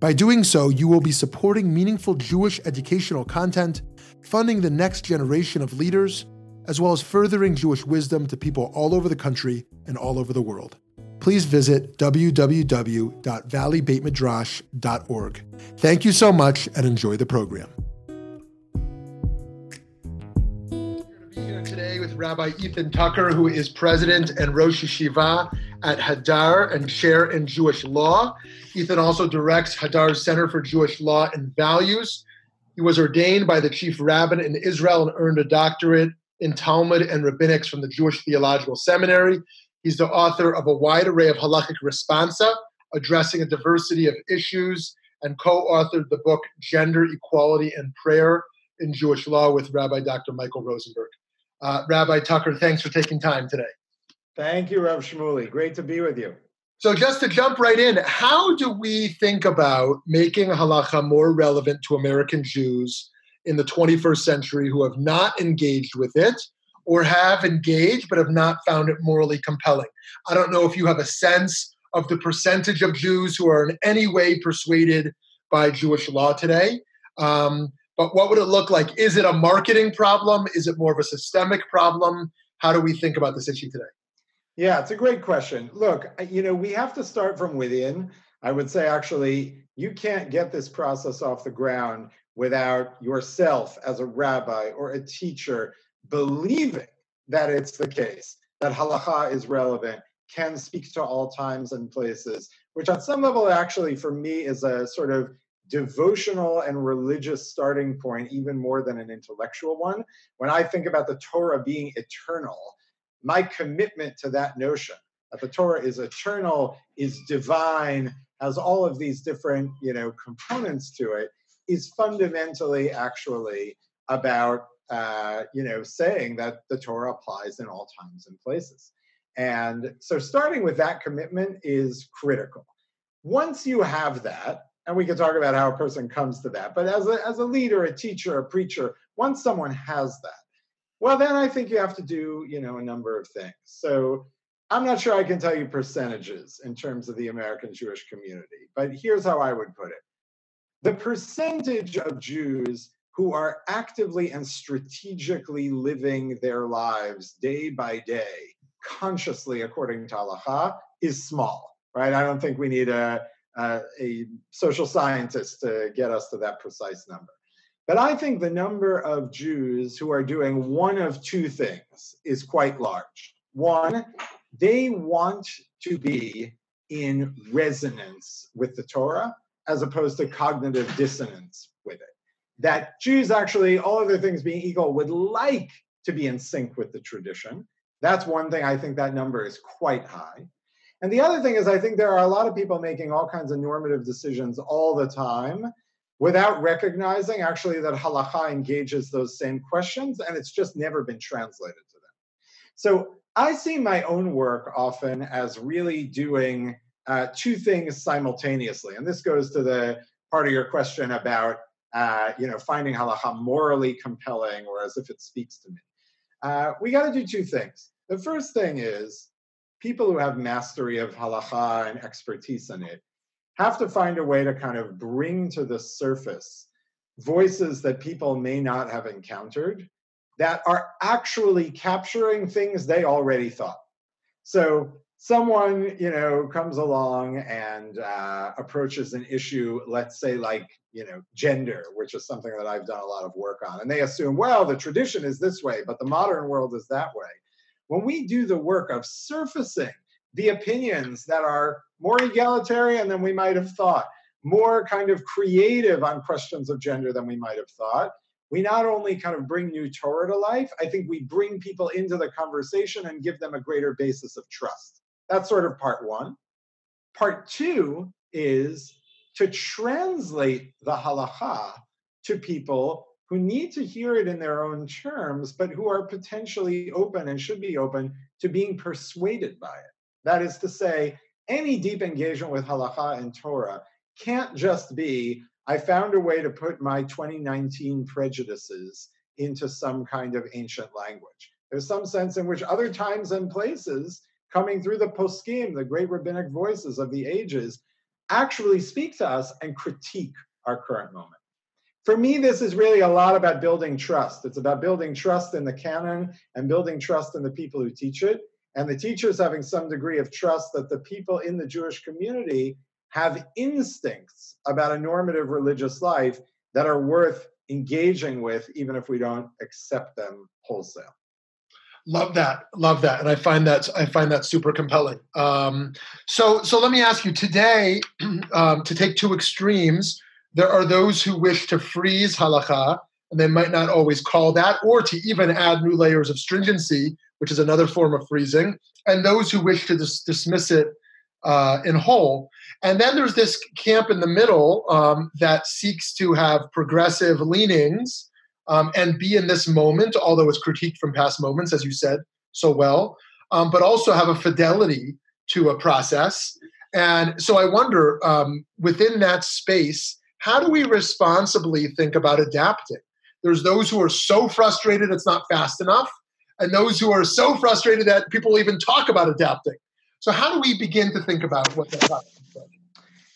By doing so, you will be supporting meaningful Jewish educational content, funding the next generation of leaders, as well as furthering Jewish wisdom to people all over the country and all over the world. Please visit www.valleybeitmidrash.org. Thank you so much and enjoy the program. Today with Rabbi Ethan Tucker, who is president and Rosh Yeshiva at Hadar and chair in Jewish law. Ethan also directs Hadar's Center for Jewish Law and Values. He was ordained by the chief Rabbinate in Israel and earned a doctorate in Talmud and rabbinics from the Jewish Theological Seminary. He's the author of a wide array of halachic responsa addressing a diversity of issues and co-authored the book Gender Equality and Prayer in Jewish Law with Rabbi Dr. Michael Rosenberg. Uh, Rabbi Tucker, thanks for taking time today. Thank you, Rav Shmuly. Great to be with you. So, just to jump right in, how do we think about making halacha more relevant to American Jews in the 21st century who have not engaged with it or have engaged but have not found it morally compelling? I don't know if you have a sense of the percentage of Jews who are in any way persuaded by Jewish law today. Um, but what would it look like? Is it a marketing problem? Is it more of a systemic problem? How do we think about this issue today? Yeah, it's a great question. Look, you know, we have to start from within. I would say actually, you can't get this process off the ground without yourself as a rabbi or a teacher believing that it's the case, that halacha is relevant, can speak to all times and places, which on some level actually for me is a sort of devotional and religious starting point, even more than an intellectual one. When I think about the Torah being eternal, my commitment to that notion that the Torah is eternal, is divine, has all of these different, you know, components to it, is fundamentally actually about, uh, you know, saying that the Torah applies in all times and places. And so starting with that commitment is critical. Once you have that, and we can talk about how a person comes to that, but as a, as a leader, a teacher, a preacher, once someone has that, well, then I think you have to do, you know, a number of things. So I'm not sure I can tell you percentages in terms of the American Jewish community, but here's how I would put it. The percentage of Jews who are actively and strategically living their lives day by day, consciously according to halacha, is small, right? I don't think we need a, a, a social scientist to get us to that precise number. But I think the number of Jews who are doing one of two things is quite large. One, they want to be in resonance with the Torah as opposed to cognitive dissonance with it. That Jews actually, all other things being equal, would like to be in sync with the tradition. That's one thing I think that number is quite high. And the other thing is, I think there are a lot of people making all kinds of normative decisions all the time without recognizing actually that halacha engages those same questions and it's just never been translated to them. So I see my own work often as really doing uh, two things simultaneously. And this goes to the part of your question about uh, you know finding halacha morally compelling or as if it speaks to me. Uh, we got to do two things. The first thing is people who have mastery of halacha and expertise in it have to find a way to kind of bring to the surface voices that people may not have encountered that are actually capturing things they already thought. So someone, you know, comes along and uh, approaches an issue, let's say like, you know, gender, which is something that I've done a lot of work on. And they assume, well, the tradition is this way, but the modern world is that way. When we do the work of surfacing the opinions that are more egalitarian than we might have thought, more kind of creative on questions of gender than we might have thought. We not only kind of bring new Torah to life, I think we bring people into the conversation and give them a greater basis of trust. That's sort of part one. Part two is to translate the halacha to people who need to hear it in their own terms, but who are potentially open and should be open to being persuaded by it. That is to say, any deep engagement with halacha and Torah can't just be, I found a way to put my 2019 prejudices into some kind of ancient language. There's some sense in which other times and places, coming through the poskim, the great rabbinic voices of the ages, actually speak to us and critique our current moment. For me, this is really a lot about building trust. It's about building trust in the canon and building trust in the people who teach it, and the teachers having some degree of trust that the people in the Jewish community have instincts about a normative religious life that are worth engaging with, even if we don't accept them wholesale. Love that, love that, and I find that I find that super compelling. Um, so, so let me ask you today um, to take two extremes. There are those who wish to freeze halacha, and they might not always call that, or to even add new layers of stringency, which is another form of freezing, and those who wish to dis- dismiss it uh, in whole. And then there's this camp in the middle um, that seeks to have progressive leanings um, and be in this moment, although it's critiqued from past moments, as you said so well, um, but also have a fidelity to a process. And so I wonder um, within that space, how do we responsibly think about adapting? There's those who are so frustrated it's not fast enough, and those who are so frustrated that people even talk about adapting. So, how do we begin to think about what that process is?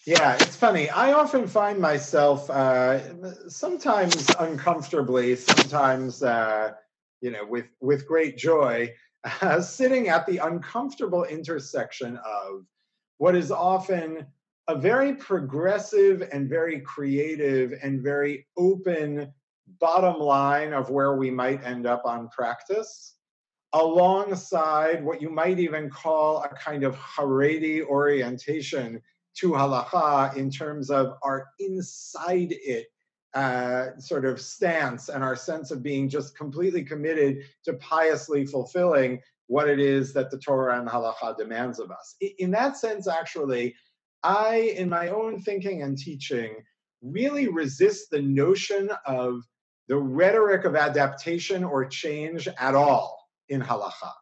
Yeah, it's funny. I often find myself uh, sometimes uncomfortably, sometimes uh, you know, with with great joy, uh, sitting at the uncomfortable intersection of what is often a very progressive and very creative and very open bottom line of where we might end up on practice, alongside what you might even call a kind of Haredi orientation to halacha in terms of our inside it uh, sort of stance and our sense of being just completely committed to piously fulfilling what it is that the Torah and halacha demands of us. In that sense, actually, I, in my own thinking and teaching, really resist the notion of the rhetoric of adaptation or change at all in halacha.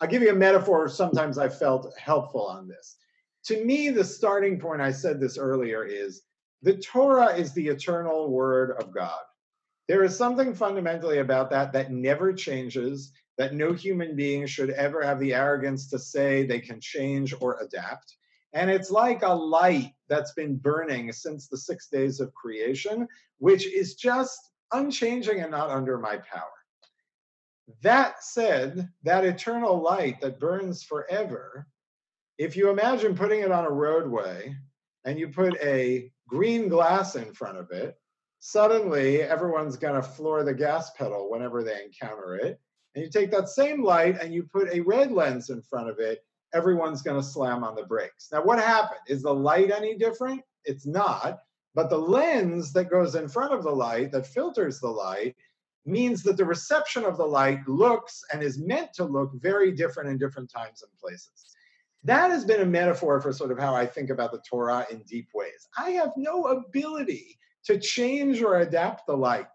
I'll give you a metaphor sometimes I felt helpful on this to me, the starting point, I said this earlier, is the Torah is the eternal word of God. There is something fundamentally about that that never changes, that no human being should ever have the arrogance to say they can change or adapt. And it's like a light that's been burning since the six days of creation, which is just unchanging and not under my power. That said, that eternal light that burns forever if you imagine putting it on a roadway and you put a green glass in front of it, suddenly everyone's going to floor the gas pedal whenever they encounter it. And you take that same light and you put a red lens in front of it, everyone's going to slam on the brakes. Now, what happened? Is the light any different? It's not. But the lens that goes in front of the light, that filters the light, means that the reception of the light looks and is meant to look very different in different times and places that has been a metaphor for sort of how I think about the Torah in deep ways. I have no ability to change or adapt the light.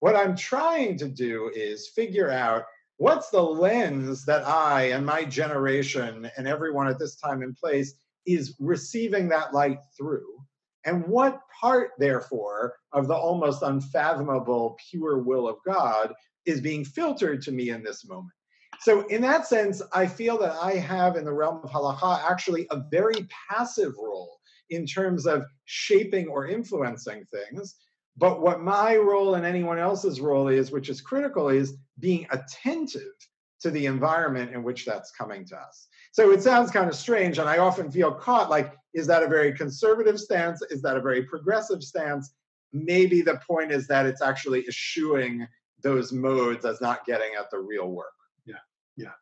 What I'm trying to do is figure out what's the lens that I and my generation and everyone at this time and place is receiving that light through. And what part, therefore, of the almost unfathomable pure will of God is being filtered to me in this moment? So, in that sense, I feel that I have in the realm of halacha actually a very passive role in terms of shaping or influencing things. But what my role and anyone else's role is, which is critical, is being attentive to the environment in which that's coming to us. So it sounds kind of strange, and I often feel caught like, is that a very conservative stance? Is that a very progressive stance? Maybe the point is that it's actually eschewing those modes as not getting at the real work. Yeah. Yeah.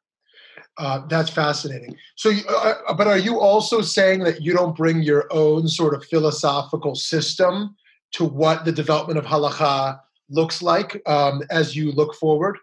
Uh, that's fascinating. So, uh, uh, but are you also saying that you don't bring your own sort of philosophical system to what the development of halacha looks like um, as you look forward?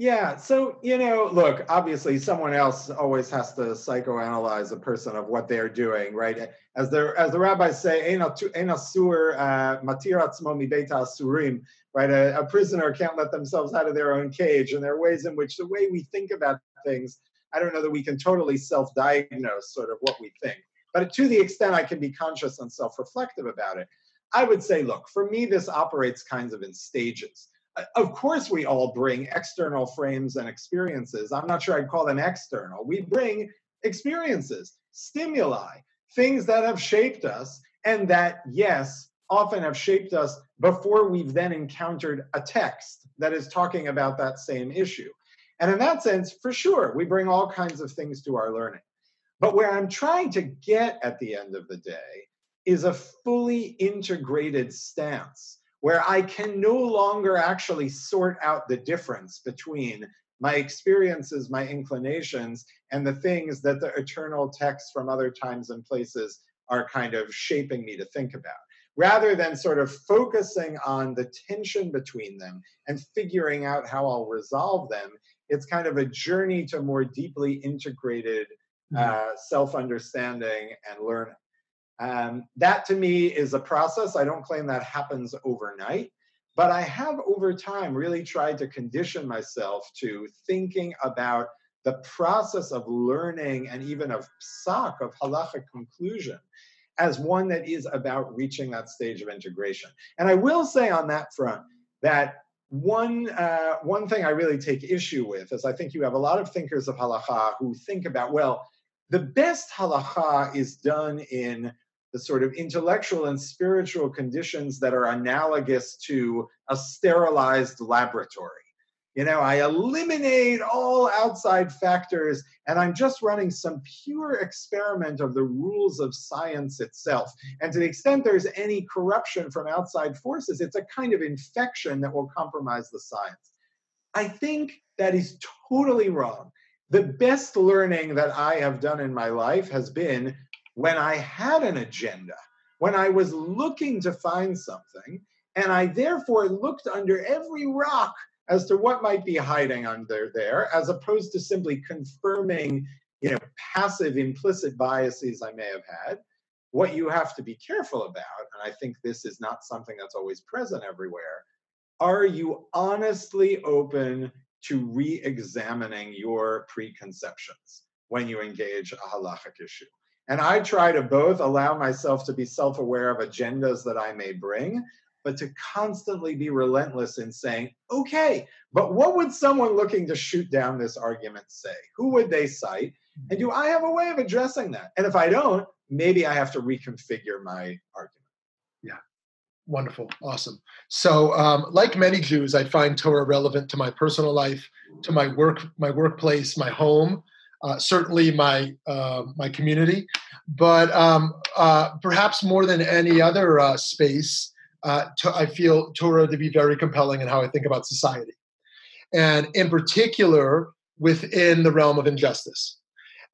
Yeah. So, you know, look, obviously someone else always has to psychoanalyze a person of what they're doing, right? As the as the rabbis say, asur uh, surim, right? A, a prisoner can't let themselves out of their own cage. And there are ways in which the way we think about things, I don't know that we can totally self-diagnose sort of what we think. But to the extent I can be conscious and self-reflective about it, I would say, look, for me, this operates kinds of in stages of course we all bring external frames and experiences. I'm not sure i'd call them external. We bring experiences stimuli things that have shaped us and that yes often have shaped us before we've then encountered a text that is talking about that same issue. And in that sense for sure we bring all kinds of things to our learning. But where i'm trying to get at the end of the day is a fully integrated stance where I can no longer actually sort out the difference between my experiences, my inclinations, and the things that the eternal texts from other times and places are kind of shaping me to think about. Rather than sort of focusing on the tension between them and figuring out how I'll resolve them, it's kind of a journey to more deeply integrated mm-hmm. uh, self understanding and learning. Um, that to me is a process. I don't claim that happens overnight, but I have over time really tried to condition myself to thinking about the process of learning and even of psak, of halachic conclusion, as one that is about reaching that stage of integration. And I will say on that front that one uh, one thing I really take issue with is I think you have a lot of thinkers of halacha who think about well, the best halacha is done in the sort of intellectual and spiritual conditions that are analogous to a sterilized laboratory. You know, I eliminate all outside factors and I'm just running some pure experiment of the rules of science itself. And to the extent there's any corruption from outside forces, it's a kind of infection that will compromise the science. I think that is totally wrong. The best learning that I have done in my life has been when I had an agenda, when I was looking to find something, and I therefore looked under every rock as to what might be hiding under there, as opposed to simply confirming, you know, passive implicit biases I may have had. What you have to be careful about, and I think this is not something that's always present everywhere, are you honestly open to re examining your preconceptions when you engage a halachic issue? And I try to both allow myself to be self aware of agendas that I may bring, but to constantly be relentless in saying, okay, but what would someone looking to shoot down this argument say? Who would they cite? And do I have a way of addressing that? And if I don't, maybe I have to reconfigure my argument. Yeah, wonderful, awesome. So, um, like many Jews, I find Torah relevant to my personal life, to my work, my workplace, my home uh, certainly my uh, my community, but um, uh, perhaps more than any other uh, space, uh, to, I feel Torah to be very compelling in how I think about society, and in particular within the realm of injustice.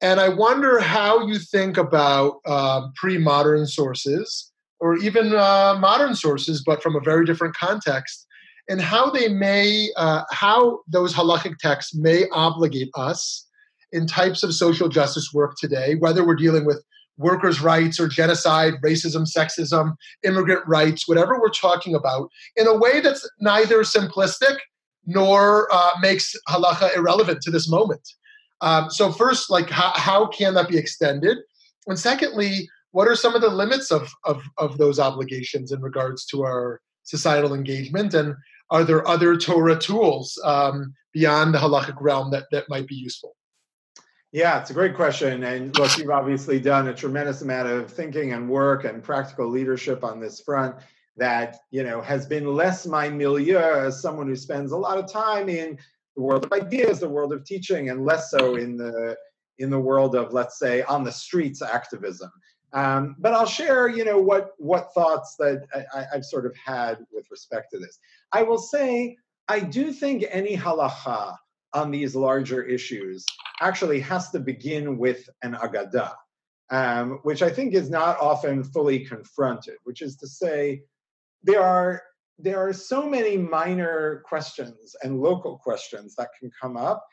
And I wonder how you think about um, pre-modern sources or even uh, modern sources, but from a very different context, and how they may, how those halachic texts may obligate us in types of social justice work today, whether we're dealing with workers' rights or genocide, racism, sexism, immigrant rights, whatever we're talking about, in a way that's neither simplistic nor uh, makes halacha irrelevant to this moment. Um, so, first, like, how, how can that be extended? And secondly, what are some of the limits of, of, of those obligations in regards to our societal engagement? And are there other Torah tools um, beyond the halachic realm that, that might be useful? Yeah, it's a great question. And look, you've obviously done a tremendous amount of thinking and work and practical leadership on this front that, you know, has been less my milieu as someone who spends a lot of time in the world of ideas, the world of teaching, and less so in the in the world of, let's say, on the streets activism. Um, but I'll share, you know, what what thoughts that I, I've sort of had with respect to this. I will say I do think any halacha on these larger issues actually has to begin with an agada, um, which I think is not often fully confronted, which is to say, there are there are so many minor questions and local questions that can come up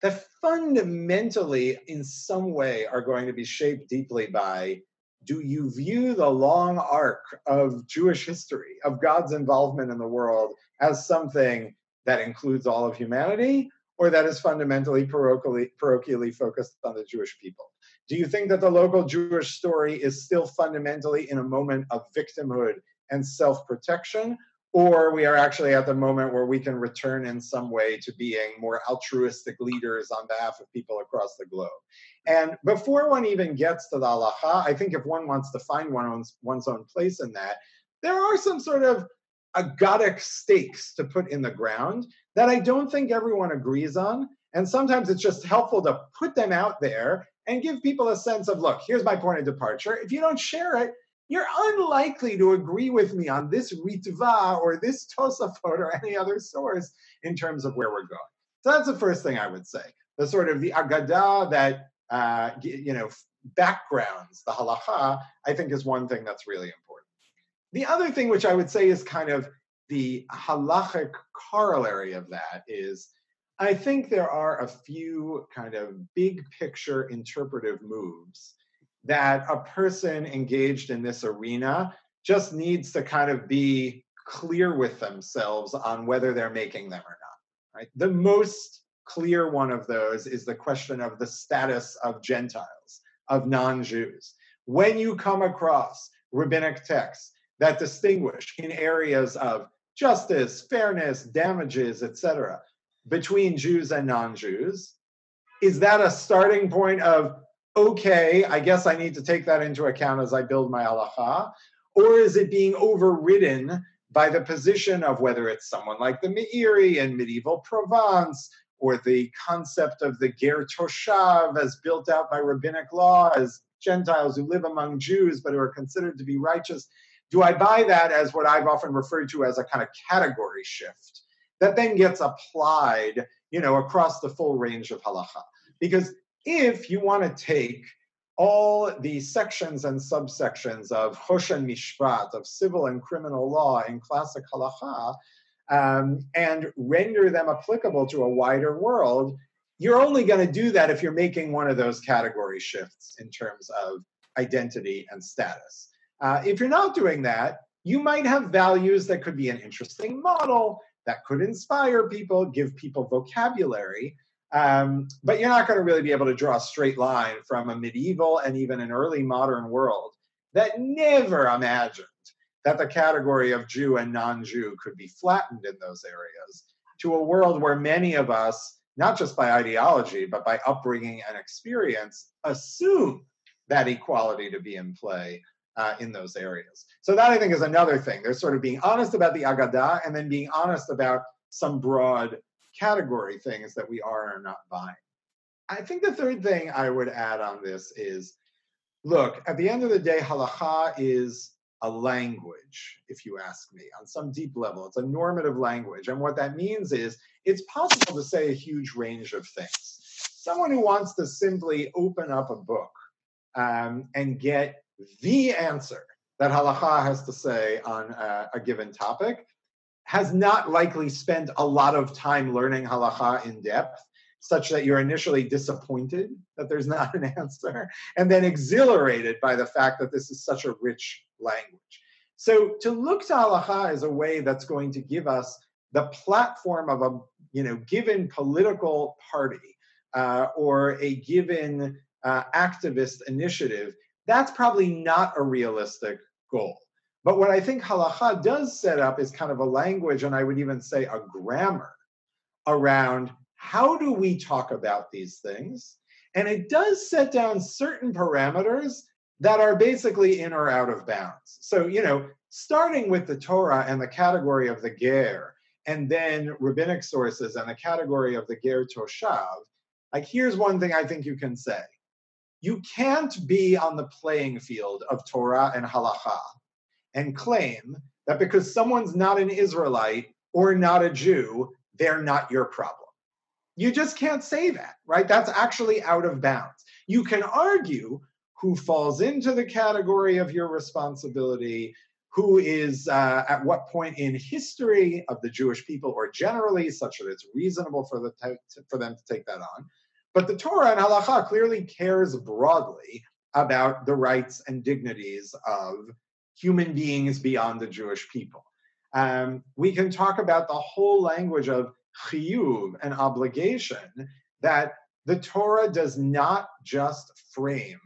that fundamentally, in some way, are going to be shaped deeply by do you view the long arc of Jewish history, of God's involvement in the world, as something that includes all of humanity, or that is fundamentally parochially, parochially focused on the Jewish people? Do you think that the local Jewish story is still fundamentally in a moment of victimhood and self protection? Or we are actually at the moment where we can return in some way to being more altruistic leaders on behalf of people across the globe. And before one even gets to the halacha, I think if one wants to find one's, one's own place in that, there are some sort of agadic stakes to put in the ground that I don't think everyone agrees on. And sometimes it's just helpful to put them out there and give people a sense of look, here's my point of departure. If you don't share it, you're unlikely to agree with me on this Ritva or this Tosafot or any other source in terms of where we're going. So that's the first thing I would say. The sort of the Agadah that, uh, you know, backgrounds, the halacha, I think is one thing that's really important. The other thing which I would say is kind of the halachic corollary of that is I think there are a few kind of big picture interpretive moves that a person engaged in this arena just needs to kind of be clear with themselves on whether they're making them or not. Right? The most clear one of those is the question of the status of Gentiles, of non-Jews. When you come across rabbinic texts that distinguish in areas of justice, fairness, damages, etc., between Jews and non-Jews, is that a starting point of okay, I guess I need to take that into account as I build my halacha? Or is it being overridden by the position of whether it's someone like the Meiri in medieval Provence, or the concept of the Ger Toshav as built out by rabbinic law as Gentiles who live among Jews but who are considered to be righteous? Do I buy that as what I've often referred to as a kind of category shift that then gets applied, you know, across the full range of halacha? Because if you want to take all the sections and subsections of Choshen Mishpat, of civil and criminal law in classic halacha, um, and render them applicable to a wider world, you're only going to do that if you're making one of those category shifts in terms of identity and status. Uh, if you're not doing that, you might have values that could be an interesting model that could inspire people, give people vocabulary, um, but you're not going to really be able to draw a straight line from a medieval and even an early modern world that never imagined that the category of Jew and non Jew could be flattened in those areas to a world where many of us, not just by ideology, but by upbringing and experience, assume that equality to be in play uh, in those areas. So, that I think is another thing. They're sort of being honest about the Agadah and then being honest about some broad category things that we are or are not buying. I think the third thing I would add on this is look, at the end of the day, halacha is a language, if you ask me, on some deep level. It's a normative language. And what that means is it's possible to say a huge range of things. Someone who wants to simply open up a book um, and get the answer that halacha has to say on a, a given topic has not likely spent a lot of time learning halacha in depth, such that you're initially disappointed that there's not an answer, and then exhilarated by the fact that this is such a rich language. So to look to halacha is a way that's going to give us the platform of a you know given political party uh, or a given uh, activist initiative. That's probably not a realistic goal. But what I think halacha does set up is kind of a language, and I would even say a grammar around how do we talk about these things. And it does set down certain parameters that are basically in or out of bounds. So, you know, starting with the Torah and the category of the ger, and then rabbinic sources and the category of the ger toshav, like here's one thing I think you can say. You can't be on the playing field of Torah and halacha and claim that because someone's not an Israelite or not a Jew, they're not your problem. You just can't say that, right? That's actually out of bounds. You can argue who falls into the category of your responsibility, who is uh, at what point in history of the Jewish people or generally, such that it's reasonable for, the for them to take that on. But the Torah and halacha clearly cares broadly about the rights and dignities of human beings beyond the Jewish people. Um, we can talk about the whole language of chiyuv and obligation that the Torah does not just frame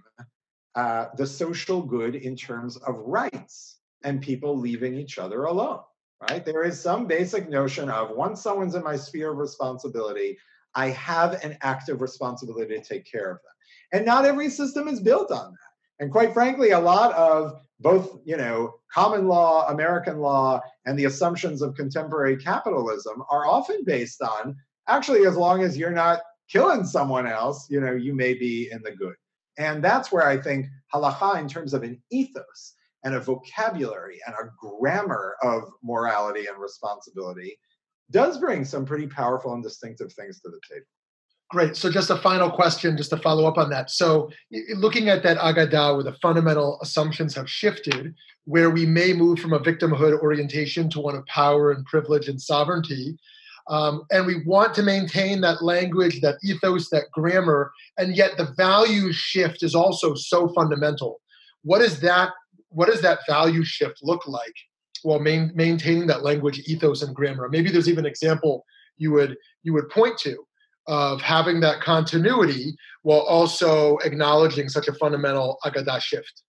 uh, the social good in terms of rights and people leaving each other alone, right? There is some basic notion of once someone's in my sphere of responsibility, I have an active responsibility to take care of them. And not every system is built on that. And quite frankly, a lot of both, you know, common law, American law, and the assumptions of contemporary capitalism are often based on actually, as long as you're not killing someone else, you know, you may be in the good. And that's where I think halacha, in terms of an ethos and a vocabulary and a grammar of morality and responsibility, does bring some pretty powerful and distinctive things to the table. Great. So, just a final question, just to follow up on that. So, looking at that Agadah, where the fundamental assumptions have shifted, where we may move from a victimhood orientation to one of power and privilege and sovereignty, um, and we want to maintain that language, that ethos, that grammar, and yet the value shift is also so fundamental. What is that? What does that value shift look like while main, maintaining that language, ethos, and grammar? Maybe there's even an example you would you would point to of having that continuity while also acknowledging such a fundamental Agadah shift.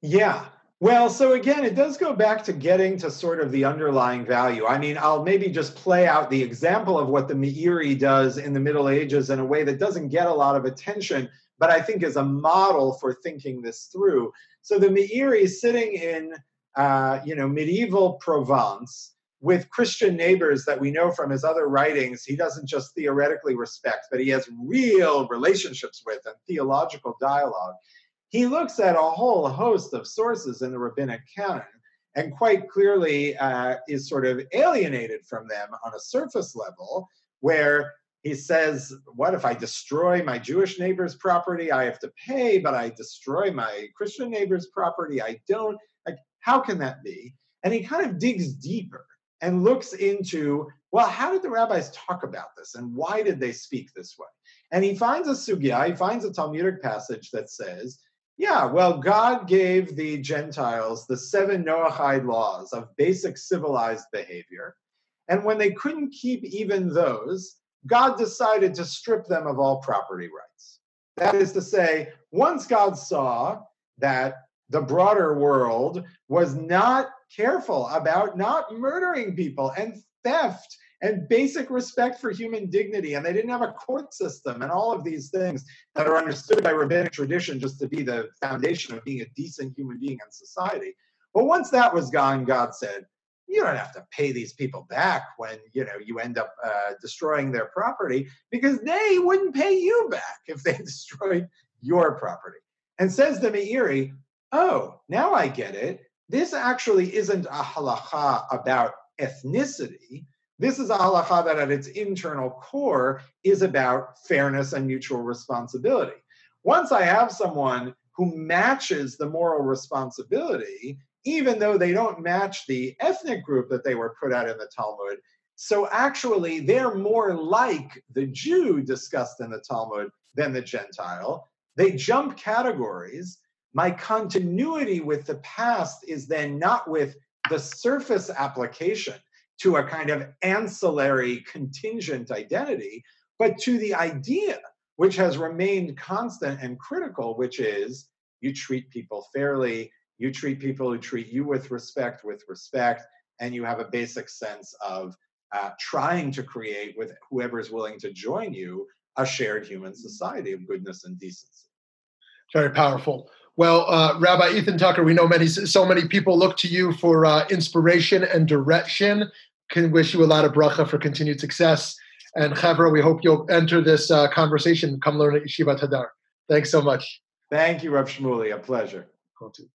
Yeah, well, so again, it does go back to getting to sort of the underlying value. I mean, I'll maybe just play out the example of what the Meiri does in the Middle Ages in a way that doesn't get a lot of attention, but I think is a model for thinking this through. So the Meiri sitting in, uh, you know, medieval Provence with Christian neighbors that we know from his other writings, he doesn't just theoretically respect, but he has real relationships with and theological dialogue he looks at a whole host of sources in the rabbinic canon and quite clearly uh, is sort of alienated from them on a surface level, where he says, What if I destroy my Jewish neighbor's property? I have to pay, but I destroy my Christian neighbor's property. I don't. Like, how can that be? And he kind of digs deeper and looks into, well, how did the rabbis talk about this and why did they speak this way? And he finds a sugya, he finds a Talmudic passage that says, yeah, well, God gave the Gentiles the seven Noahide laws of basic civilized behavior. And when they couldn't keep even those, God decided to strip them of all property rights. That is to say, once God saw that the broader world was not careful about not murdering people and theft and basic respect for human dignity. And they didn't have a court system and all of these things that are understood by rabbinic tradition just to be the foundation of being a decent human being in society. But once that was gone, God said, you don't have to pay these people back when you know you end up uh, destroying their property because they wouldn't pay you back if they destroyed your property. And says the Meiri, oh, now I get it. This actually isn't a halacha about ethnicity. This is a halacha that at its internal core is about fairness and mutual responsibility. Once I have someone who matches the moral responsibility, even though they don't match the ethnic group that they were put out in the Talmud, so actually they're more like the Jew discussed in the Talmud than the Gentile. They jump categories. My continuity with the past is then not with the surface application to a kind of ancillary contingent identity, but to the idea which has remained constant and critical, which is you treat people fairly, you treat people who treat you with respect with respect, and you have a basic sense of uh, trying to create with whoever is willing to join you a shared human society of goodness and decency. Very powerful. Well, uh, Rabbi Ethan Tucker, we know many, so many people look to you for uh, inspiration and direction can wish you a lot of bracha for continued success. And Chevra, we hope you'll enter this uh, conversation. Come learn at Yeshivat Hadar. Thanks so much. Thank you, Rav Shmuly. A pleasure. Kol tuv.